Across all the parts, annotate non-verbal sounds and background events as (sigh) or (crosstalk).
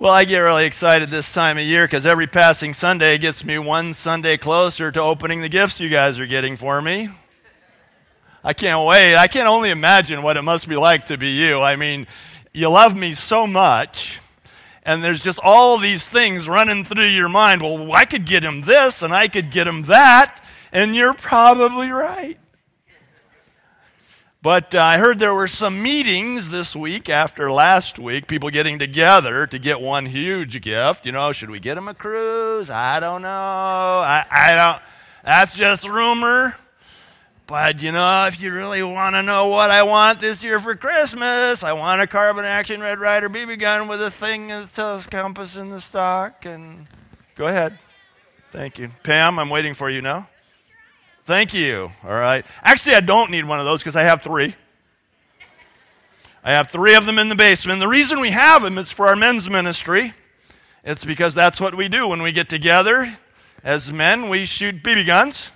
Well, I get really excited this time of year because every passing Sunday gets me one Sunday closer to opening the gifts you guys are getting for me. I can't wait. I can only imagine what it must be like to be you. I mean, you love me so much, and there's just all these things running through your mind. Well, I could get him this, and I could get him that, and you're probably right. But uh, I heard there were some meetings this week after last week, people getting together to get one huge gift. You know, should we get them a cruise? I don't know. I, I don't. That's just rumor. But you know, if you really want to know what I want this year for Christmas, I want a carbine action Red Ryder BB gun with a thing that tells compass in the stock. And go ahead. Thank you, Pam. I'm waiting for you now. Thank you. All right. Actually, I don't need one of those because I have three. I have three of them in the basement. The reason we have them is for our men's ministry. It's because that's what we do when we get together as men. We shoot BB guns.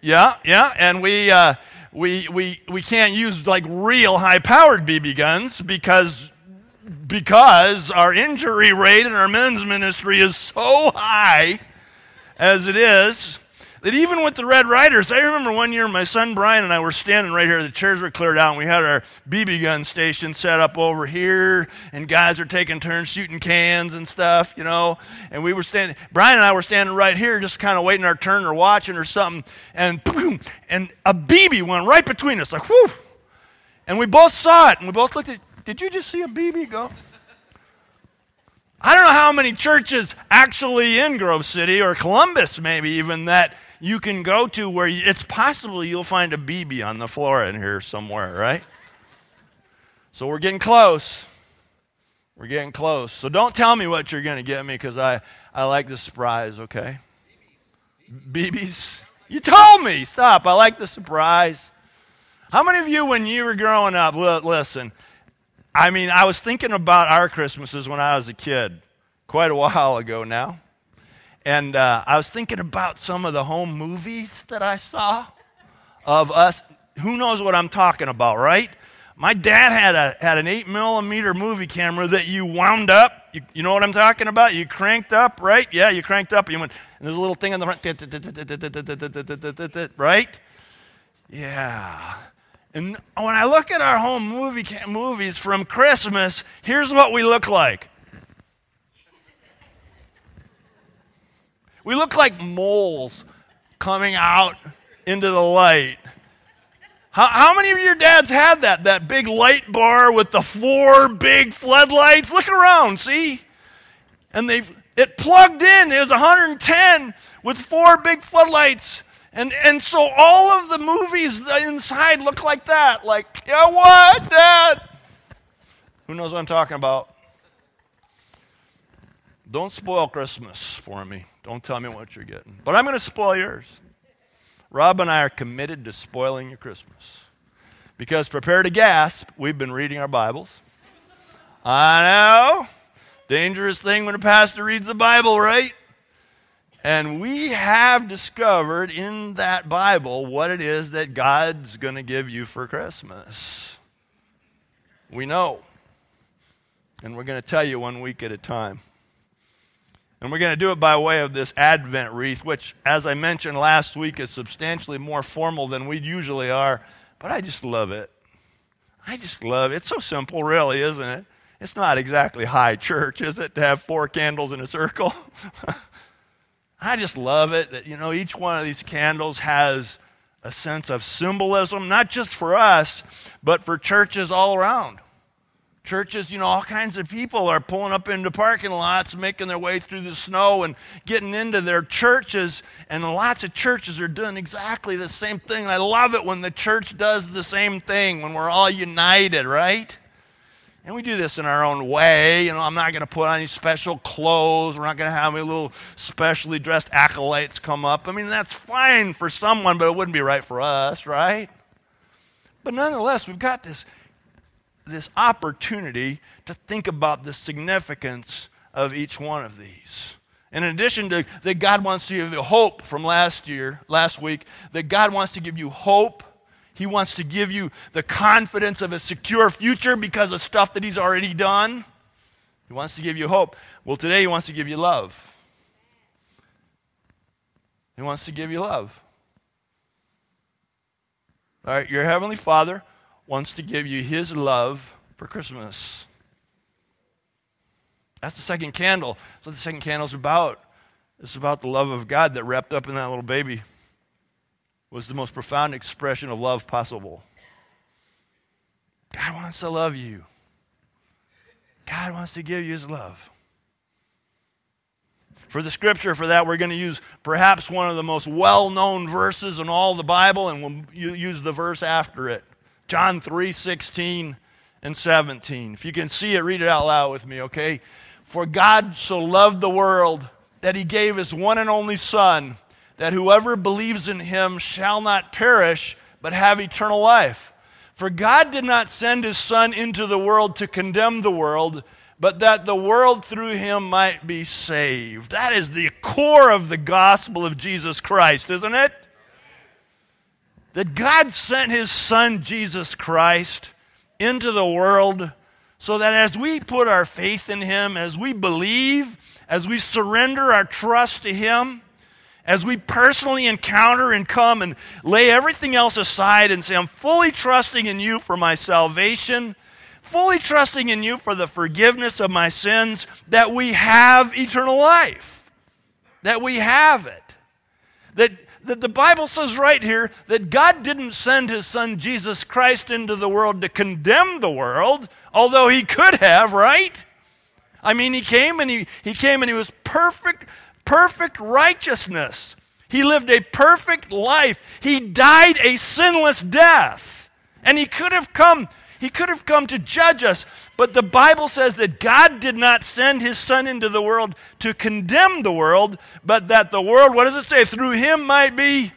Yeah, yeah, and we uh, we we we can't use like real high-powered BB guns because because our injury rate in our men's ministry is so high as it is that even with the Red Ryders, I remember one year my son Brian and I were standing right here, the chairs were cleared out, and we had our BB gun station set up over here, and guys are taking turns shooting cans and stuff, you know. And we were standing, Brian and I were standing right here, just kind of waiting our turn or watching or something, and boom, and a BB went right between us, like whoo. And we both saw it, and we both looked at did you just see a BB go? I don't know how many churches actually in Grove City or Columbus, maybe even, that you can go to where it's possible you'll find a BB on the floor in here somewhere, right? So we're getting close. We're getting close. So don't tell me what you're going to get me because I, I like the surprise, okay? BBs. You told me. Stop. I like the surprise. How many of you, when you were growing up, listen, I mean, I was thinking about our Christmases when I was a kid, quite a while ago now. And uh, I was thinking about some of the home movies that I saw of us. Who knows what I'm talking about, right? My dad had, a, had an 8 millimeter movie camera that you wound up. You, you know what I'm talking about? You cranked up, right? Yeah, you cranked up. You went, and there's a little thing on the front, (laughs) right? Yeah. And when I look at our home movie movies from Christmas, here's what we look like We look like moles coming out into the light. How, how, many of your dads had that? That big light bar with the four big floodlights? Look around, see? And they've it plugged in. It was 110 with four big floodlights. And, and so all of the movies inside look like that. Like, yeah, what, Dad? Who knows what I'm talking about? Don't spoil Christmas for me. Don't tell me what you're getting. But I'm going to spoil yours. Rob and I are committed to spoiling your Christmas. Because prepare to gasp, we've been reading our Bibles. I know. Dangerous thing when a pastor reads the Bible, right? And we have discovered in that Bible what it is that God's going to give you for Christmas. We know. And we're going to tell you one week at a time. And we're going to do it by way of this Advent wreath, which, as I mentioned last week, is substantially more formal than we usually are. But I just love it. I just love it. It's so simple, really, isn't it? It's not exactly high church, is it, to have four candles in a circle? (laughs) I just love it that, you know, each one of these candles has a sense of symbolism, not just for us, but for churches all around. Churches, you know, all kinds of people are pulling up into parking lots, making their way through the snow and getting into their churches. And lots of churches are doing exactly the same thing. And I love it when the church does the same thing, when we're all united, right? And we do this in our own way. You know, I'm not going to put on any special clothes. We're not going to have any little specially dressed acolytes come up. I mean, that's fine for someone, but it wouldn't be right for us, right? But nonetheless, we've got this this opportunity to think about the significance of each one of these. in addition to that, God wants to give you hope from last year, last week, that God wants to give you hope. He wants to give you the confidence of a secure future because of stuff that He's already done. He wants to give you hope. Well, today He wants to give you love. He wants to give you love. All right, your Heavenly Father wants to give you His love for Christmas. That's the second candle. That's what the second candle is about. It's about the love of God that wrapped up in that little baby was the most profound expression of love possible. God wants to love you. God wants to give you his love. For the scripture for that, we're going to use perhaps one of the most well known verses in all the Bible, and we'll use the verse after it John 3 16 and 17. If you can see it, read it out loud with me, okay? For God so loved the world that he gave his one and only Son, that whoever believes in him shall not perish, but have eternal life. For God did not send his Son into the world to condemn the world, but that the world through him might be saved. That is the core of the gospel of Jesus Christ, isn't it? That God sent his Son, Jesus Christ, into the world so that as we put our faith in him, as we believe, as we surrender our trust to him, as we personally encounter and come and lay everything else aside and say, I'm fully trusting in you for my salvation, fully trusting in you for the forgiveness of my sins, that we have eternal life. That we have it. That, that the Bible says right here that God didn't send his son Jesus Christ into the world to condemn the world, although he could have, right? I mean, he came and he, he came and he was perfect perfect righteousness. He lived a perfect life. He died a sinless death. And he could have come he could have come to judge us, but the Bible says that God did not send his son into the world to condemn the world, but that the world, what does it say, through him might be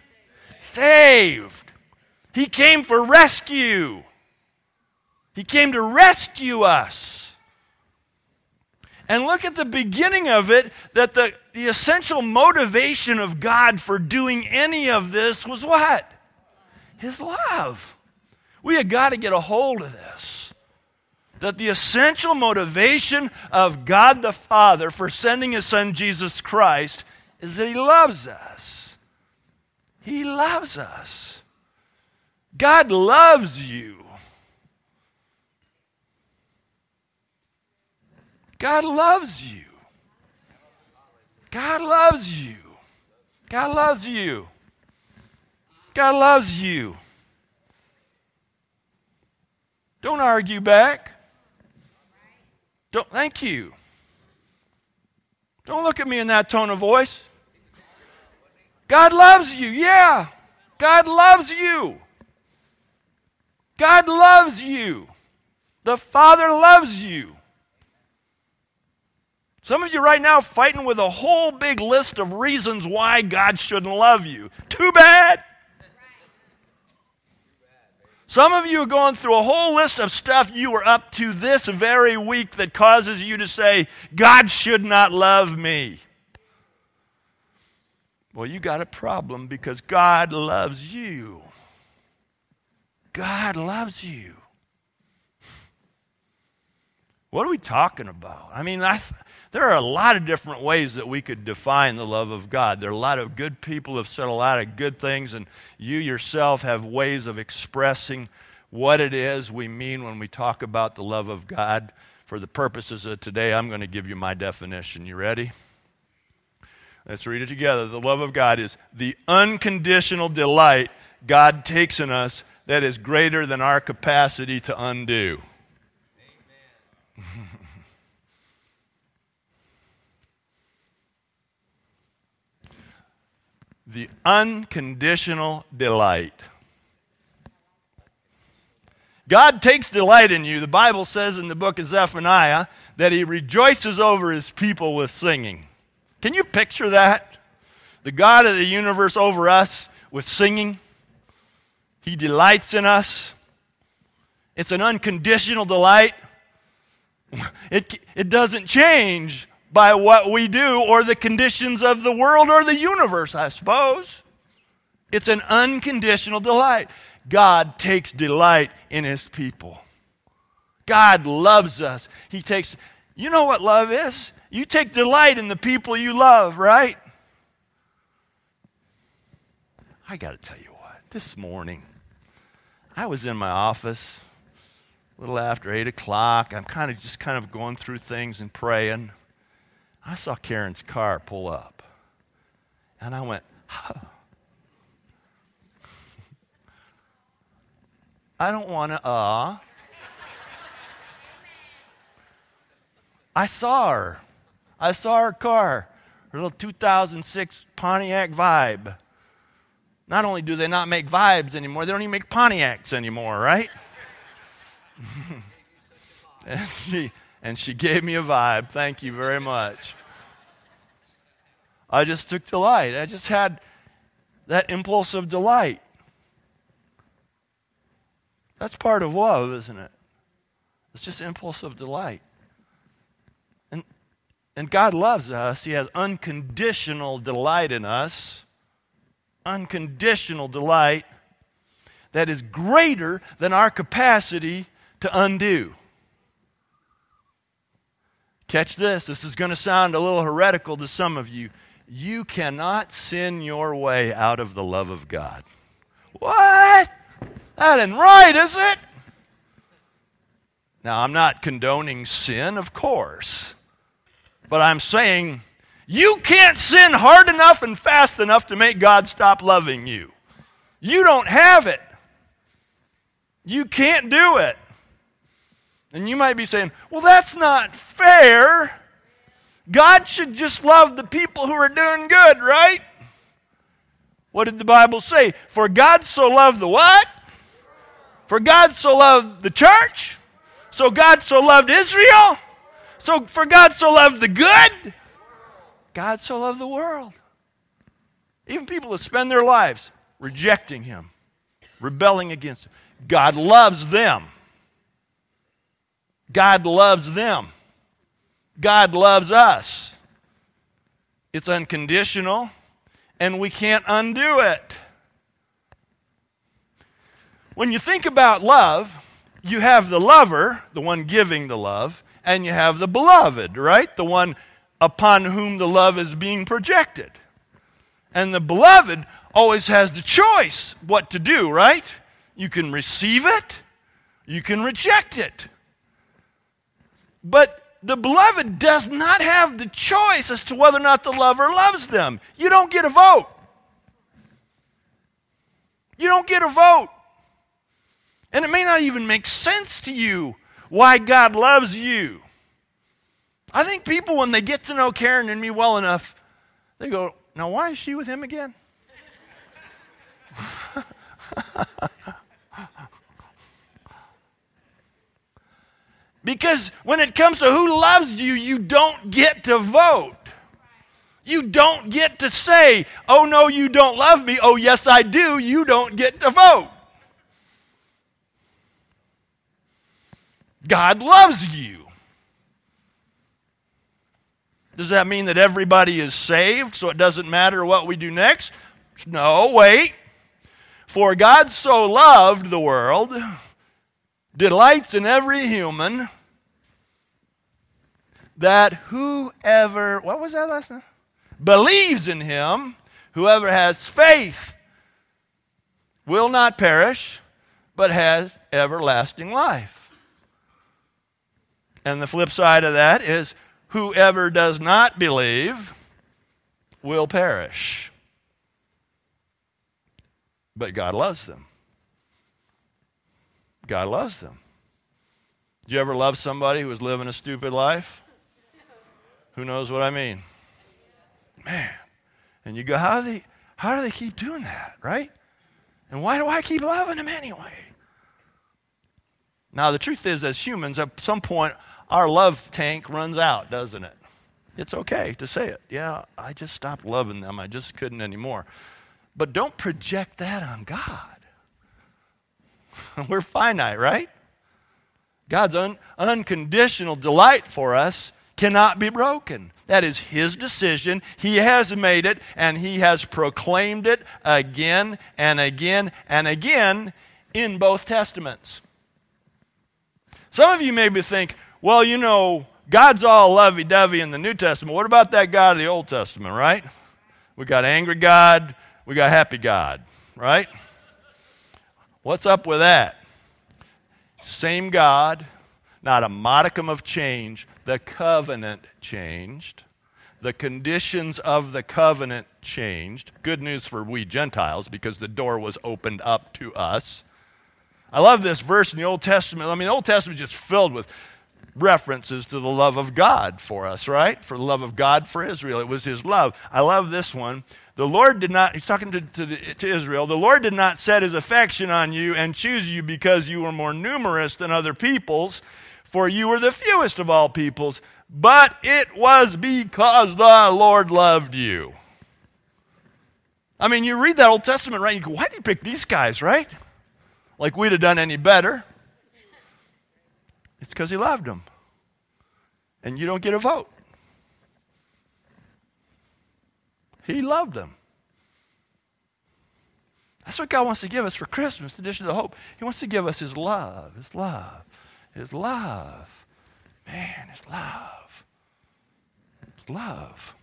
saved. He came for rescue. He came to rescue us. And look at the beginning of it that the, the essential motivation of God for doing any of this was what? His love. We have got to get a hold of this. That the essential motivation of God the Father for sending His Son Jesus Christ is that He loves us. He loves us. God loves you. God loves you. God loves you. God loves you. God loves you. Don't argue back. Don't thank you. Don't look at me in that tone of voice. God loves you. Yeah. God loves you. God loves you. The Father loves you. Some of you right now fighting with a whole big list of reasons why God shouldn't love you. Too bad. Some of you are going through a whole list of stuff you were up to this very week that causes you to say, God should not love me. Well, you got a problem because God loves you. God loves you. What are we talking about? I mean, I, there are a lot of different ways that we could define the love of God. There are a lot of good people who have said a lot of good things, and you yourself have ways of expressing what it is we mean when we talk about the love of God. For the purposes of today, I'm going to give you my definition. You ready? Let's read it together. The love of God is the unconditional delight God takes in us that is greater than our capacity to undo. (laughs) the unconditional delight. God takes delight in you. The Bible says in the book of Zephaniah that he rejoices over his people with singing. Can you picture that? The God of the universe over us with singing. He delights in us. It's an unconditional delight. It, it doesn't change by what we do or the conditions of the world or the universe, I suppose. It's an unconditional delight. God takes delight in his people. God loves us. He takes You know what love is? You take delight in the people you love, right? I got to tell you what, this morning, I was in my office a little after 8 o'clock. I'm kind of just kind of going through things and praying. I saw Karen's car pull up. And I went, huh. I don't want to, uh. I saw her. I saw her car, her little 2006 Pontiac Vibe. Not only do they not make vibes anymore, they don't even make Pontiacs anymore, right? (laughs) and, she, and she gave me a vibe. Thank you very much. I just took delight. I just had that impulse of delight. That's part of love, isn't it? It's just impulse of delight. And, and God loves us. He has unconditional delight in us. Unconditional delight that is greater than our capacity to undo. Catch this. This is going to sound a little heretical to some of you. You cannot sin your way out of the love of God. What? That ain't right, is it? Now, I'm not condoning sin, of course, but I'm saying you can't sin hard enough and fast enough to make God stop loving you. You don't have it. You can't do it. And you might be saying, well, that's not fair. God should just love the people who are doing good, right? What did the Bible say? For God so loved the what? For God so loved the church. So God so loved Israel. So for God so loved the good. God so loved the world. Even people that spend their lives rejecting Him, rebelling against Him. God loves them. God loves them. God loves us. It's unconditional, and we can't undo it. When you think about love, you have the lover, the one giving the love, and you have the beloved, right? The one upon whom the love is being projected. And the beloved always has the choice what to do, right? You can receive it, you can reject it. But the beloved does not have the choice as to whether or not the lover loves them. You don't get a vote. You don't get a vote. And it may not even make sense to you why God loves you. I think people, when they get to know Karen and me well enough, they go, Now, why is she with him again? (laughs) because when it comes to who loves you, you don't get to vote. You don't get to say, Oh, no, you don't love me. Oh, yes, I do. You don't get to vote. God loves you. Does that mean that everybody is saved so it doesn't matter what we do next? No, wait. For God so loved the world, delights in every human, that whoever, what was that last name? Believes in him, whoever has faith, will not perish, but has everlasting life. And the flip side of that is whoever does not believe will perish. But God loves them. God loves them. Do you ever love somebody who was living a stupid life? Who knows what I mean? Man. And you go, how do they, how do they keep doing that, right? And why do I keep loving them anyway? Now, the truth is, as humans, at some point, our love tank runs out, doesn't it? It's okay to say it. Yeah, I just stopped loving them. I just couldn't anymore. But don't project that on God. (laughs) We're finite, right? God's un- unconditional delight for us cannot be broken. That is His decision. He has made it, and He has proclaimed it again and again and again in both Testaments. Some of you maybe think, well, you know, God's all lovey dovey in the New Testament. What about that God of the Old Testament, right? We got angry God, we got happy God, right? What's up with that? Same God, not a modicum of change. The covenant changed. The conditions of the covenant changed. Good news for we Gentiles because the door was opened up to us. I love this verse in the Old Testament. I mean, the Old Testament is just filled with references to the love of God for us, right? For the love of God for Israel. It was his love. I love this one. The Lord did not, he's talking to, to, the, to, Israel, the Lord did not set his affection on you and choose you because you were more numerous than other peoples, for you were the fewest of all peoples, but it was because the Lord loved you. I mean, you read that Old Testament, right? You go, why did he pick these guys, right? Like we'd have done any better. It's because he loved them. And you don't get a vote. He loved them. That's what God wants to give us for Christmas, in addition to the hope. He wants to give us His love, His love, His love. Man, His love. His love.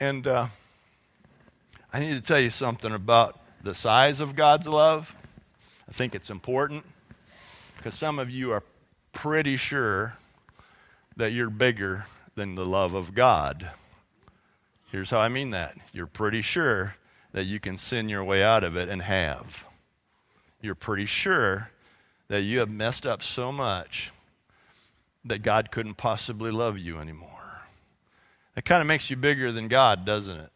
And uh, I need to tell you something about the size of God's love. I think it's important because some of you are pretty sure that you're bigger than the love of God. Here's how I mean that you're pretty sure that you can sin your way out of it and have. You're pretty sure that you have messed up so much that God couldn't possibly love you anymore. That kind of makes you bigger than God, doesn't it?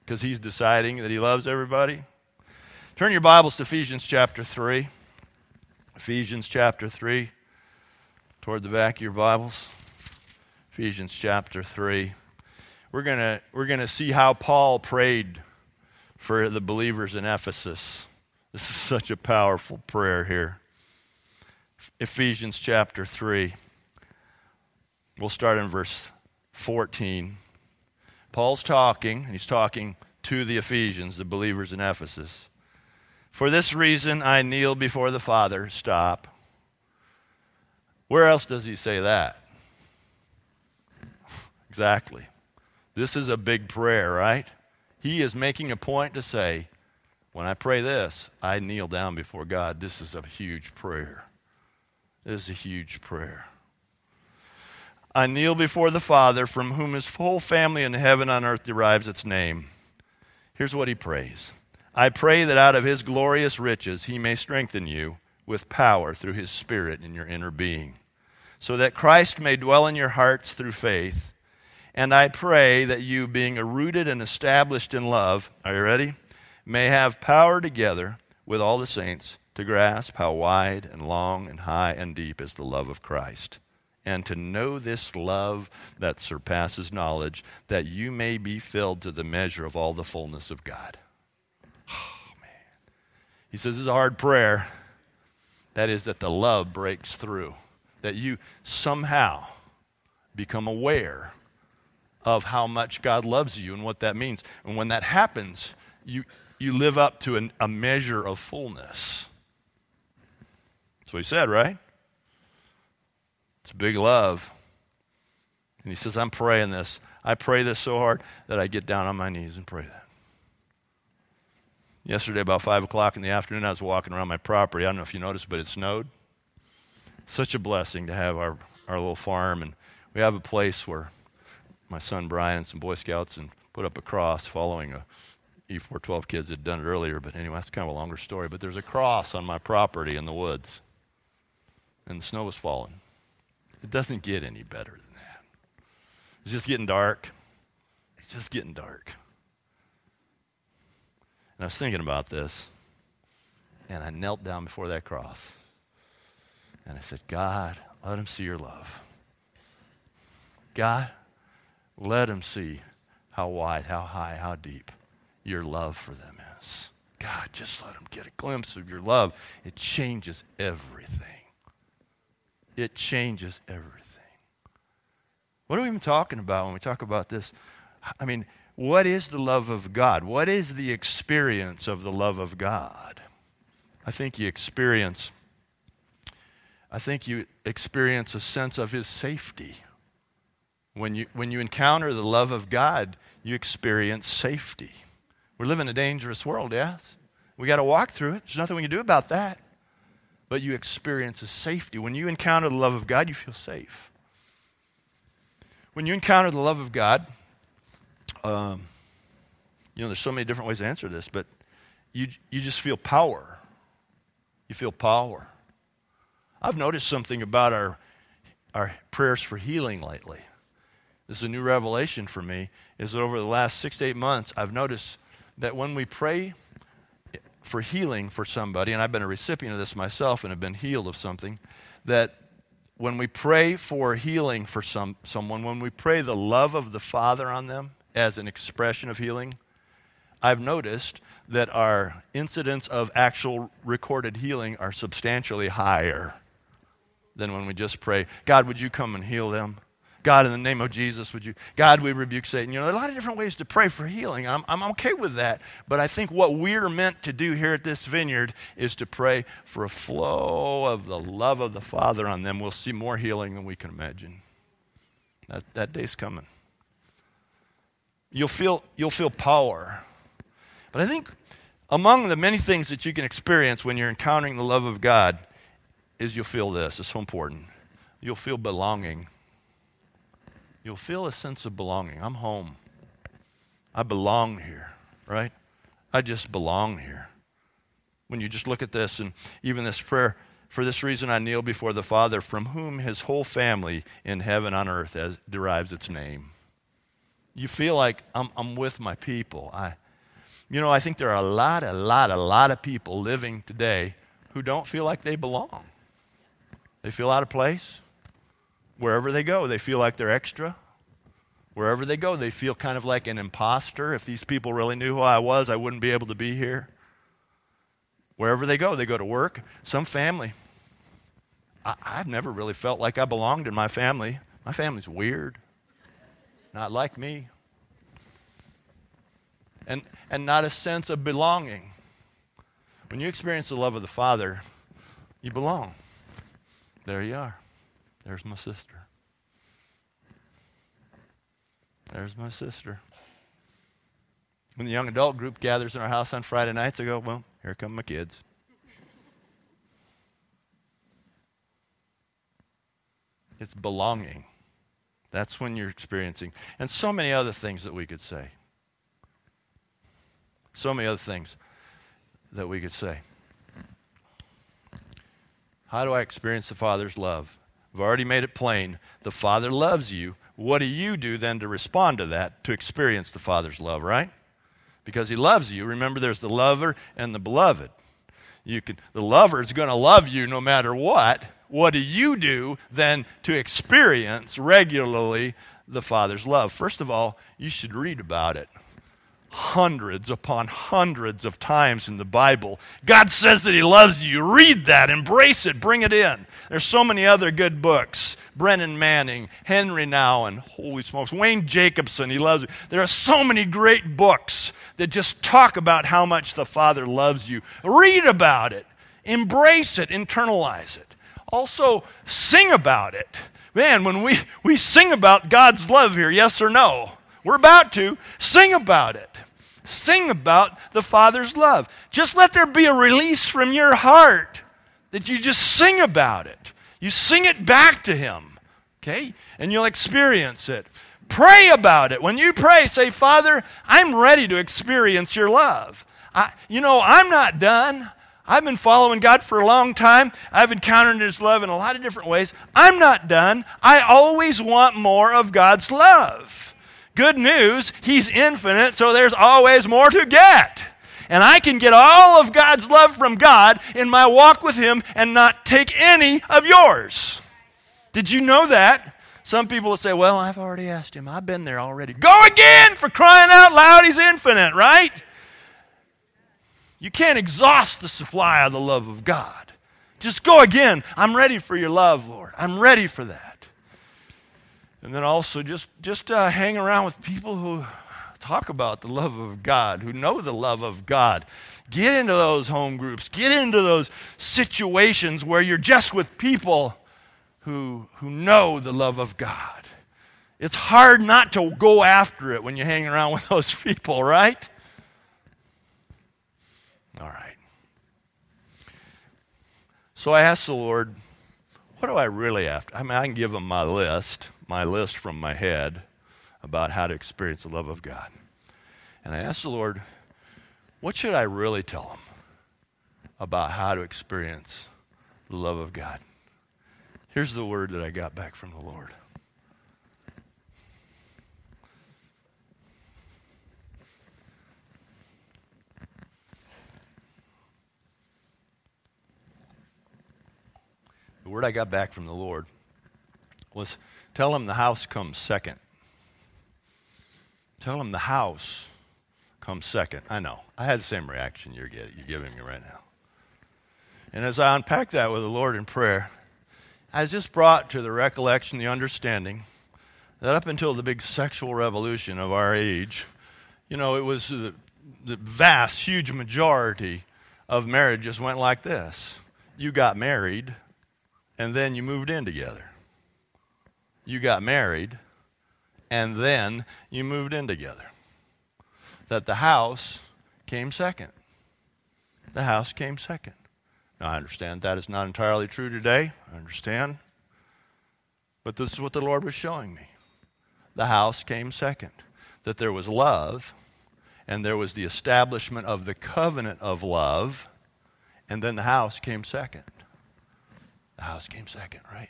Because He's deciding that He loves everybody. Turn your Bibles to Ephesians chapter 3. Ephesians chapter 3 toward the back of your Bibles. Ephesians chapter 3. We're going we're going to see how Paul prayed for the believers in Ephesus. This is such a powerful prayer here. Ephesians chapter 3. We'll start in verse 14. Paul's talking, he's talking to the Ephesians, the believers in Ephesus. For this reason I kneel before the Father. Stop. Where else does he say that? (laughs) Exactly. This is a big prayer, right? He is making a point to say, when I pray this, I kneel down before God. This is a huge prayer. This is a huge prayer. I kneel before the Father, from whom his whole family in heaven and earth derives its name. Here's what he prays I pray that out of his glorious riches he may strengthen you with power through his Spirit in your inner being, so that Christ may dwell in your hearts through faith. And I pray that you, being rooted and established in love, are you ready? May have power together with all the saints to grasp how wide and long and high and deep is the love of Christ. And to know this love that surpasses knowledge, that you may be filled to the measure of all the fullness of God. Oh, man. He says this is a hard prayer. That is, that the love breaks through, that you somehow become aware of how much God loves you and what that means. And when that happens, you, you live up to an, a measure of fullness. That's what he said, right? It's big love. And he says, I'm praying this. I pray this so hard that I get down on my knees and pray that. Yesterday, about 5 o'clock in the afternoon, I was walking around my property. I don't know if you noticed, but it snowed. Such a blessing to have our, our little farm. And we have a place where my son Brian and some Boy Scouts and put up a cross following a E412 kids had done it earlier. But anyway, that's kind of a longer story. But there's a cross on my property in the woods. And the snow was falling. It doesn't get any better than that. It's just getting dark. It's just getting dark. And I was thinking about this, and I knelt down before that cross. And I said, God, let them see your love. God, let them see how wide, how high, how deep your love for them is. God, just let them get a glimpse of your love. It changes everything. It changes everything. What are we even talking about when we talk about this? I mean, what is the love of God? What is the experience of the love of God? I think you experience I think you experience a sense of His safety. When you, when you encounter the love of God, you experience safety. We live in a dangerous world, yes? We got to walk through it. There's nothing we can do about that. But you experience a safety. When you encounter the love of God, you feel safe. When you encounter the love of God, um, you know, there's so many different ways to answer this, but you, you just feel power. You feel power. I've noticed something about our, our prayers for healing lately. This is a new revelation for me, is that over the last six to eight months, I've noticed that when we pray for healing for somebody, and I've been a recipient of this myself and have been healed of something, that when we pray for healing for some, someone, when we pray the love of the Father on them as an expression of healing, I've noticed that our incidents of actual recorded healing are substantially higher than when we just pray, God, would you come and heal them? God, in the name of Jesus, would you? God, we rebuke Satan. You know, there are a lot of different ways to pray for healing. I'm, I'm okay with that. But I think what we're meant to do here at this vineyard is to pray for a flow of the love of the Father on them. We'll see more healing than we can imagine. That, that day's coming. You'll feel, you'll feel power. But I think among the many things that you can experience when you're encountering the love of God is you'll feel this. It's so important. You'll feel belonging you'll feel a sense of belonging. I'm home. I belong here, right? I just belong here. When you just look at this and even this prayer, for this reason I kneel before the Father, from whom his whole family in heaven on earth has, derives its name. You feel like I'm, I'm with my people. I, you know, I think there are a lot, a lot, a lot of people living today who don't feel like they belong. They feel out of place. Wherever they go, they feel like they're extra. Wherever they go, they feel kind of like an imposter. If these people really knew who I was, I wouldn't be able to be here. Wherever they go, they go to work. Some family. I, have never really felt like I belonged in my family. My family's weird, not like me. And, and not a sense of belonging. When you experience the love of the Father, you belong. There you are. There's my sister. There's my sister. When the young adult group gathers in our house on Friday nights, I go, well, here come my kids. It's belonging. That's when you're experiencing. And so many other things that we could say. So many other things that we could say. How do I experience the Father's love? I've already made it plain. The Father loves you. What do you do then to respond to that, to experience the Father's love, right? Because He loves you. Remember, there's the lover and the beloved. You can, the lover is going to love you no matter what. What do you do then to experience regularly the Father's love? First of all, you should read about it hundreds upon hundreds of times in the Bible. God says that He loves you. Read that, embrace it, bring it in. There's so many other good books. Brennan Manning, Henry Nouwen, holy smokes, Wayne Jacobsen, he loves you. There are so many great books that just talk about how much the Father loves you. Read about it, embrace it, internalize it. Also, sing about it. Man, when we, we sing about God's love here, yes or no? We're about to sing about it. Sing about the Father's love. Just let there be a release from your heart that you just sing about it. You sing it back to Him, okay? And you'll experience it. Pray about it. When you pray, say, Father, I'm ready to experience your love. I, you know, I'm not done. I've been following God for a long time. I've encountered His love in a lot of different ways. I'm not done. I always want more of God's love. Good news, He's infinite, so there's always more to get. And I can get all of God's love from God in my walk with Him and not take any of yours. Did you know that? Some people will say, Well, I've already asked Him. I've been there already. Go again for crying out loud. He's infinite, right? You can't exhaust the supply of the love of God. Just go again. I'm ready for your love, Lord. I'm ready for that. And then also just, just uh, hang around with people who talk about the love of God, who know the love of God. Get into those home groups, get into those situations where you're just with people who, who know the love of God. It's hard not to go after it when you're hanging around (laughs) with those people, right? All right. So I asked the Lord, what do I really have to? I mean, I can give him my list, my list from my head about how to experience the love of God. And I asked the Lord, what should I really tell them about how to experience the love of God? Here's the word that I got back from the Lord. The word I got back from the Lord was tell him the house comes second. Tell him the house comes second. I know. I had the same reaction you're, getting, you're giving me right now. And as I unpacked that with the Lord in prayer, I was just brought to the recollection, the understanding that up until the big sexual revolution of our age, you know, it was the, the vast, huge majority of marriages went like this. You got married, and then you moved in together. You got married, and then you moved in together. That the house came second. The house came second. Now, I understand that is not entirely true today. I understand. But this is what the Lord was showing me. The house came second. That there was love, and there was the establishment of the covenant of love, and then the house came second. The house came second, right?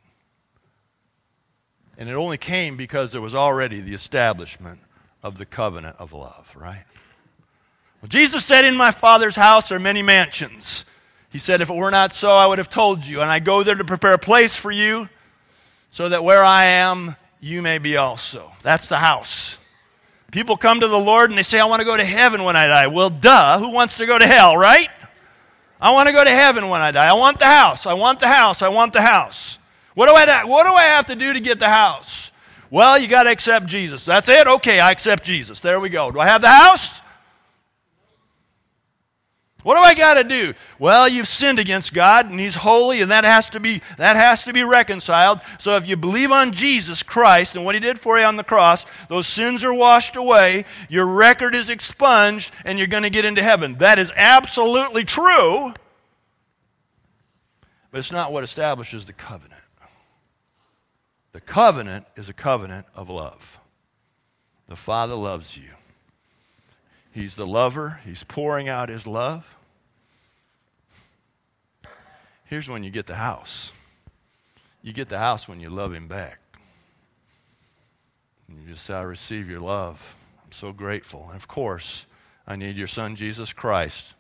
And it only came because there was already the establishment of the covenant of love, right? Well, Jesus said, In my Father's house are many mansions. He said, If it were not so, I would have told you. And I go there to prepare a place for you, so that where I am, you may be also. That's the house. People come to the Lord and they say, I want to go to heaven when I die. Well, duh, who wants to go to hell, right? I want to go to heaven when I die. I want the house. I want the house. I want the house. What do I, what do I have to do to get the house? Well, you got to accept Jesus. That's it? Okay, I accept Jesus. There we go. Do I have the house? What do I got to do? Well, you've sinned against God and he's holy and that has to be that has to be reconciled. So if you believe on Jesus Christ and what he did for you on the cross, those sins are washed away, your record is expunged and you're going to get into heaven. That is absolutely true. But it's not what establishes the covenant. The covenant is a covenant of love. The Father loves you. He's the lover, He's pouring out His love. Here's when you get the house you get the house when you love Him back. And you just say, I receive your love. I'm so grateful. And of course, I need your Son, Jesus Christ,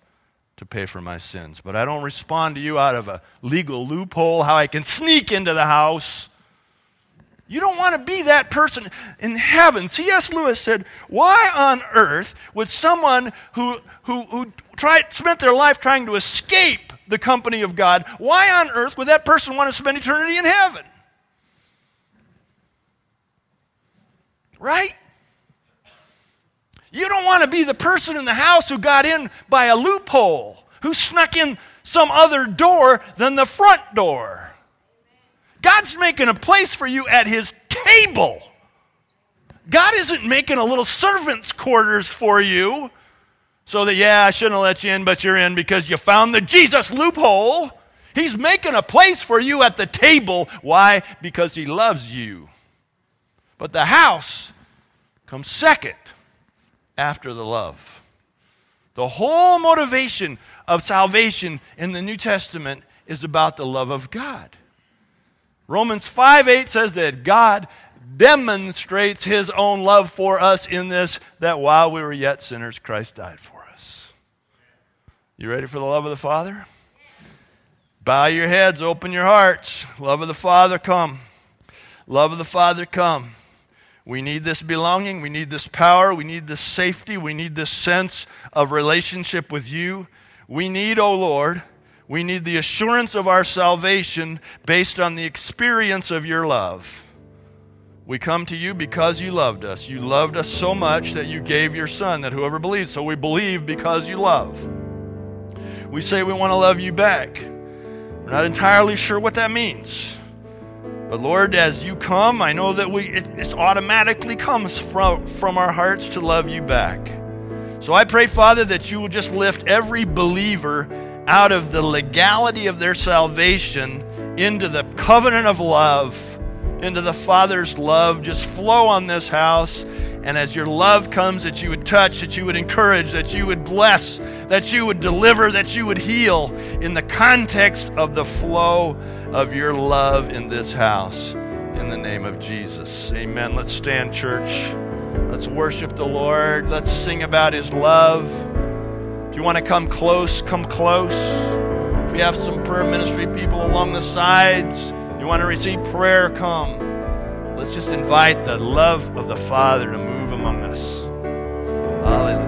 to pay for my sins. But I don't respond to you out of a legal loophole, how I can sneak into the house. You don't want to be that person in heaven. C.S. Lewis said, Why on earth would someone who, who, who tried, spent their life trying to escape the company of God, why on earth would that person want to spend eternity in heaven? Right? You don't want to be the person in the house who got in by a loophole, who snuck in some other door than the front door. God's making a place for you at his table. God isn't making a little servant's quarters for you so that, yeah, I shouldn't have let you in, but you're in because you found the Jesus loophole. He's making a place for you at the table. Why? Because he loves you. But the house comes second after the love. The whole motivation of salvation in the New Testament is about the love of God. Romans 5 8 says that God demonstrates his own love for us in this that while we were yet sinners, Christ died for us. You ready for the love of the Father? Bow your heads, open your hearts. Love of the Father, come. Love of the Father, come. We need this belonging. We need this power. We need this safety. We need this sense of relationship with you. We need, O oh Lord, we need the assurance of our salvation based on the experience of your love. We come to you because you loved us. You loved us so much that you gave your Son, that whoever believes. So we believe because you love. We say we want to love you back. We're not entirely sure what that means. But Lord, as you come, I know that we it, it automatically comes from, from our hearts to love you back. So I pray, Father, that you will just lift every believer out of the legality of their salvation into the covenant of love, into the Father's love. Just flow on this house. And as your love comes, that you would touch, that you would encourage, that you would bless, that you would deliver, that you would heal in the context of the flow of your love in this house. In the name of Jesus. Amen. Let's stand, church. Let's worship the Lord. Let's sing about his love you want to come close, come close. If we have some prayer ministry people along the sides, you want to receive prayer, come. Let's just invite the love of the Father to move among us. Hallelujah.